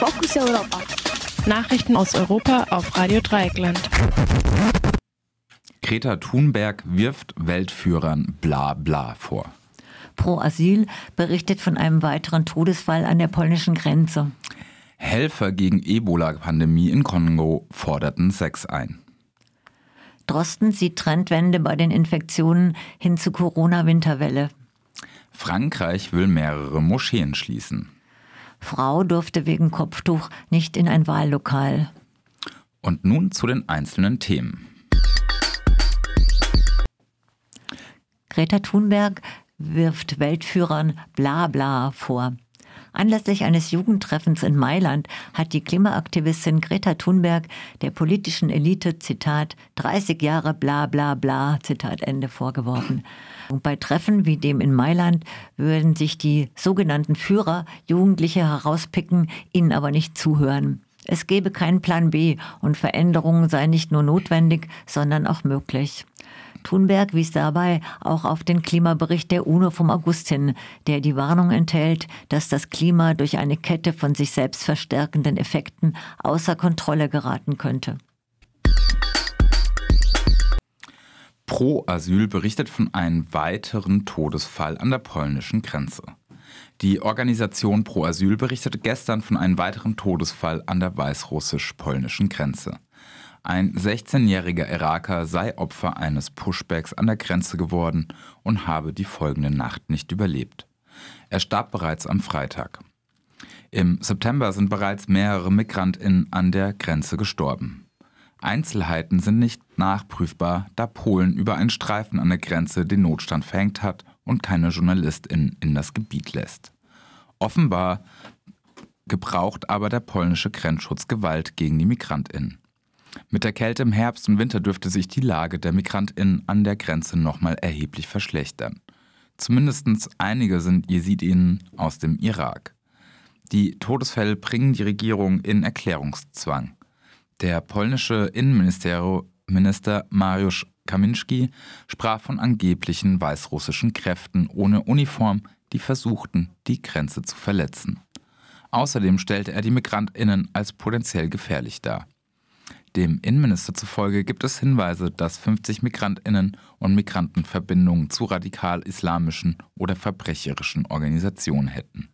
Fokus Europa. Nachrichten aus Europa auf Radio Dreieckland. Greta Thunberg wirft Weltführern bla bla vor. Pro Asyl berichtet von einem weiteren Todesfall an der polnischen Grenze. Helfer gegen Ebola-Pandemie in Kongo forderten Sex ein. Drosten sieht Trendwende bei den Infektionen hin zu Corona-Winterwelle. Frankreich will mehrere Moscheen schließen. Frau durfte wegen Kopftuch nicht in ein Wahllokal. Und nun zu den einzelnen Themen. Greta Thunberg wirft Weltführern Blabla vor. Anlässlich eines Jugendtreffens in Mailand hat die Klimaaktivistin Greta Thunberg der politischen Elite, Zitat, 30 Jahre bla bla bla, Zitat Ende, vorgeworfen. Und bei Treffen wie dem in Mailand würden sich die sogenannten Führer Jugendliche herauspicken, ihnen aber nicht zuhören. Es gebe keinen Plan B und Veränderungen seien nicht nur notwendig, sondern auch möglich. Thunberg wies dabei auch auf den Klimabericht der UNO vom August hin, der die Warnung enthält, dass das Klima durch eine Kette von sich selbst verstärkenden Effekten außer Kontrolle geraten könnte. Pro Asyl berichtet von einem weiteren Todesfall an der polnischen Grenze. Die Organisation Pro Asyl berichtete gestern von einem weiteren Todesfall an der weißrussisch-polnischen Grenze. Ein 16-jähriger Iraker sei Opfer eines Pushbacks an der Grenze geworden und habe die folgende Nacht nicht überlebt. Er starb bereits am Freitag. Im September sind bereits mehrere Migrantinnen an der Grenze gestorben. Einzelheiten sind nicht nachprüfbar, da Polen über einen Streifen an der Grenze den Notstand verhängt hat und keine JournalistInnen in das Gebiet lässt. Offenbar gebraucht aber der polnische Grenzschutz Gewalt gegen die MigrantInnen. Mit der Kälte im Herbst und Winter dürfte sich die Lage der MigrantInnen an der Grenze nochmal erheblich verschlechtern. Zumindest einige sind Jesidinnen aus dem Irak. Die Todesfälle bringen die Regierung in Erklärungszwang. Der polnische Innenminister Mariusz Kaminski sprach von angeblichen weißrussischen Kräften ohne Uniform, die versuchten, die Grenze zu verletzen. Außerdem stellte er die Migrantinnen als potenziell gefährlich dar. Dem Innenminister zufolge gibt es Hinweise, dass 50 Migrantinnen und Migranten Verbindungen zu radikal-islamischen oder verbrecherischen Organisationen hätten.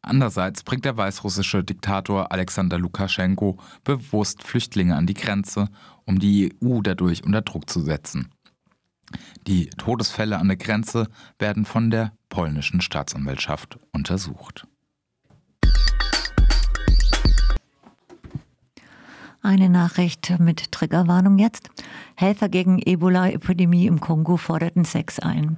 Andererseits bringt der weißrussische Diktator Alexander Lukaschenko bewusst Flüchtlinge an die Grenze, um die EU dadurch unter Druck zu setzen. Die Todesfälle an der Grenze werden von der polnischen Staatsanwaltschaft untersucht. Eine Nachricht mit Triggerwarnung jetzt. Helfer gegen Ebola-Epidemie im Kongo forderten Sex ein.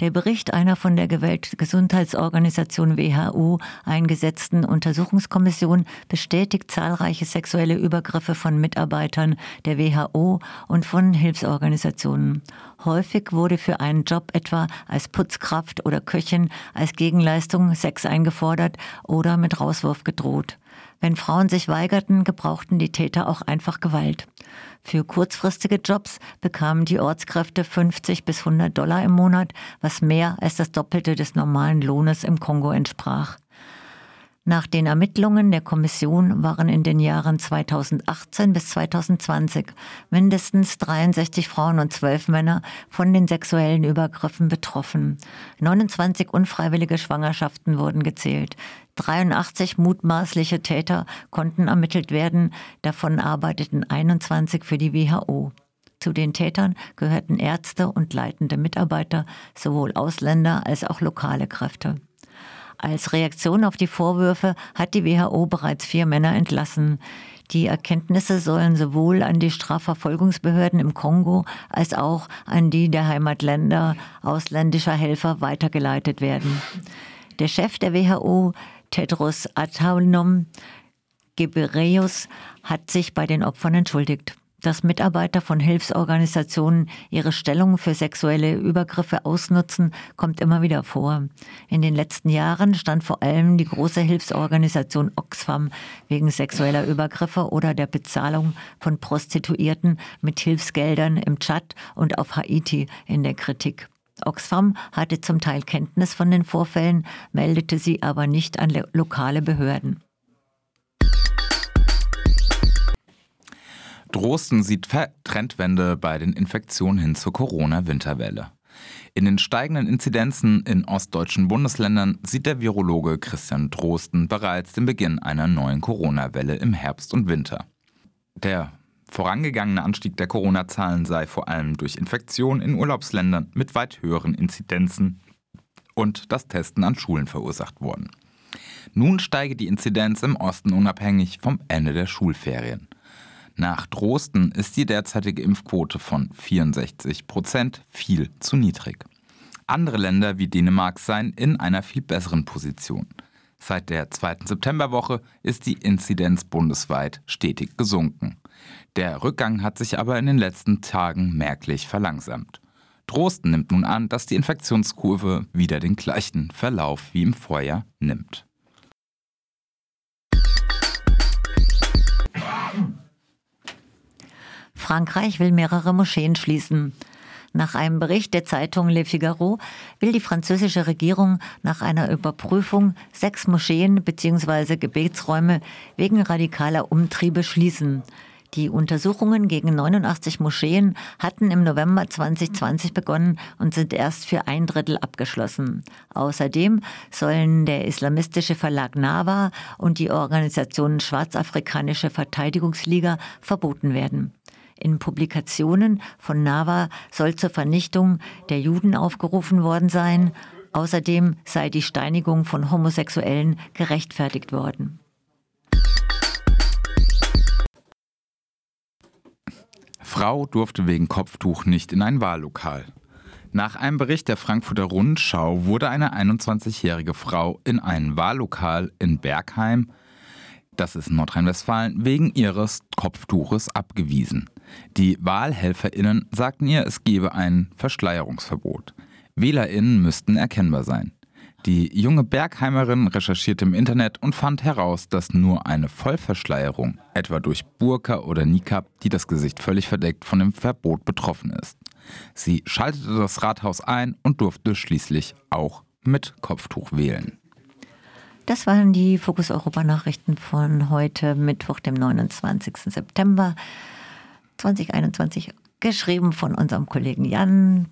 Der Bericht einer von der Weltgesundheitsorganisation WHO eingesetzten Untersuchungskommission bestätigt zahlreiche sexuelle Übergriffe von Mitarbeitern der WHO und von Hilfsorganisationen. Häufig wurde für einen Job etwa als Putzkraft oder Köchin als Gegenleistung Sex eingefordert oder mit Rauswurf gedroht. Wenn Frauen sich weigerten, gebrauchten die Täter auch einfach Gewalt. Für kurzfristige Jobs bekamen die Ortskräfte 50 bis 100 Dollar im Monat, was mehr als das Doppelte des normalen Lohnes im Kongo entsprach. Nach den Ermittlungen der Kommission waren in den Jahren 2018 bis 2020 mindestens 63 Frauen und 12 Männer von den sexuellen Übergriffen betroffen. 29 unfreiwillige Schwangerschaften wurden gezählt. 83 mutmaßliche Täter konnten ermittelt werden, davon arbeiteten 21 für die WHO. Zu den Tätern gehörten Ärzte und leitende Mitarbeiter, sowohl Ausländer als auch lokale Kräfte. Als Reaktion auf die Vorwürfe hat die WHO bereits vier Männer entlassen. Die Erkenntnisse sollen sowohl an die Strafverfolgungsbehörden im Kongo als auch an die der Heimatländer ausländischer Helfer weitergeleitet werden. Der Chef der WHO, Tedros Adhanom Ghebreyesus, hat sich bei den Opfern entschuldigt dass Mitarbeiter von Hilfsorganisationen ihre Stellung für sexuelle Übergriffe ausnutzen, kommt immer wieder vor. In den letzten Jahren stand vor allem die große Hilfsorganisation Oxfam wegen sexueller Übergriffe oder der Bezahlung von Prostituierten mit Hilfsgeldern im Tschad und auf Haiti in der Kritik. Oxfam hatte zum Teil Kenntnis von den Vorfällen, meldete sie aber nicht an lokale Behörden. Drosten sieht Trendwende bei den Infektionen hin zur Corona-Winterwelle. In den steigenden Inzidenzen in ostdeutschen Bundesländern sieht der Virologe Christian Drosten bereits den Beginn einer neuen Corona-Welle im Herbst und Winter. Der vorangegangene Anstieg der Corona-Zahlen sei vor allem durch Infektionen in Urlaubsländern mit weit höheren Inzidenzen und das Testen an Schulen verursacht worden. Nun steige die Inzidenz im Osten unabhängig vom Ende der Schulferien. Nach Drosten ist die derzeitige Impfquote von 64 Prozent viel zu niedrig. Andere Länder wie Dänemark seien in einer viel besseren Position. Seit der zweiten Septemberwoche ist die Inzidenz bundesweit stetig gesunken. Der Rückgang hat sich aber in den letzten Tagen merklich verlangsamt. Drosten nimmt nun an, dass die Infektionskurve wieder den gleichen Verlauf wie im Vorjahr nimmt. Frankreich will mehrere Moscheen schließen. Nach einem Bericht der Zeitung Le Figaro will die französische Regierung nach einer Überprüfung sechs Moscheen bzw. Gebetsräume wegen radikaler Umtriebe schließen. Die Untersuchungen gegen 89 Moscheen hatten im November 2020 begonnen und sind erst für ein Drittel abgeschlossen. Außerdem sollen der islamistische Verlag Nava und die Organisation Schwarzafrikanische Verteidigungsliga verboten werden. In Publikationen von Nava soll zur Vernichtung der Juden aufgerufen worden sein. Außerdem sei die Steinigung von Homosexuellen gerechtfertigt worden. Frau durfte wegen Kopftuch nicht in ein Wahllokal. Nach einem Bericht der Frankfurter Rundschau wurde eine 21-jährige Frau in ein Wahllokal in Bergheim, das ist Nordrhein-Westfalen, wegen ihres Kopftuches abgewiesen. Die WahlhelferInnen sagten ihr, es gebe ein Verschleierungsverbot. WählerInnen müssten erkennbar sein. Die junge Bergheimerin recherchierte im Internet und fand heraus, dass nur eine Vollverschleierung, etwa durch Burka oder Nikab, die das Gesicht völlig verdeckt, von dem Verbot betroffen ist. Sie schaltete das Rathaus ein und durfte schließlich auch mit Kopftuch wählen. Das waren die Fokus Europa Nachrichten von heute, Mittwoch, dem 29. September. 2021, geschrieben von unserem Kollegen Jan,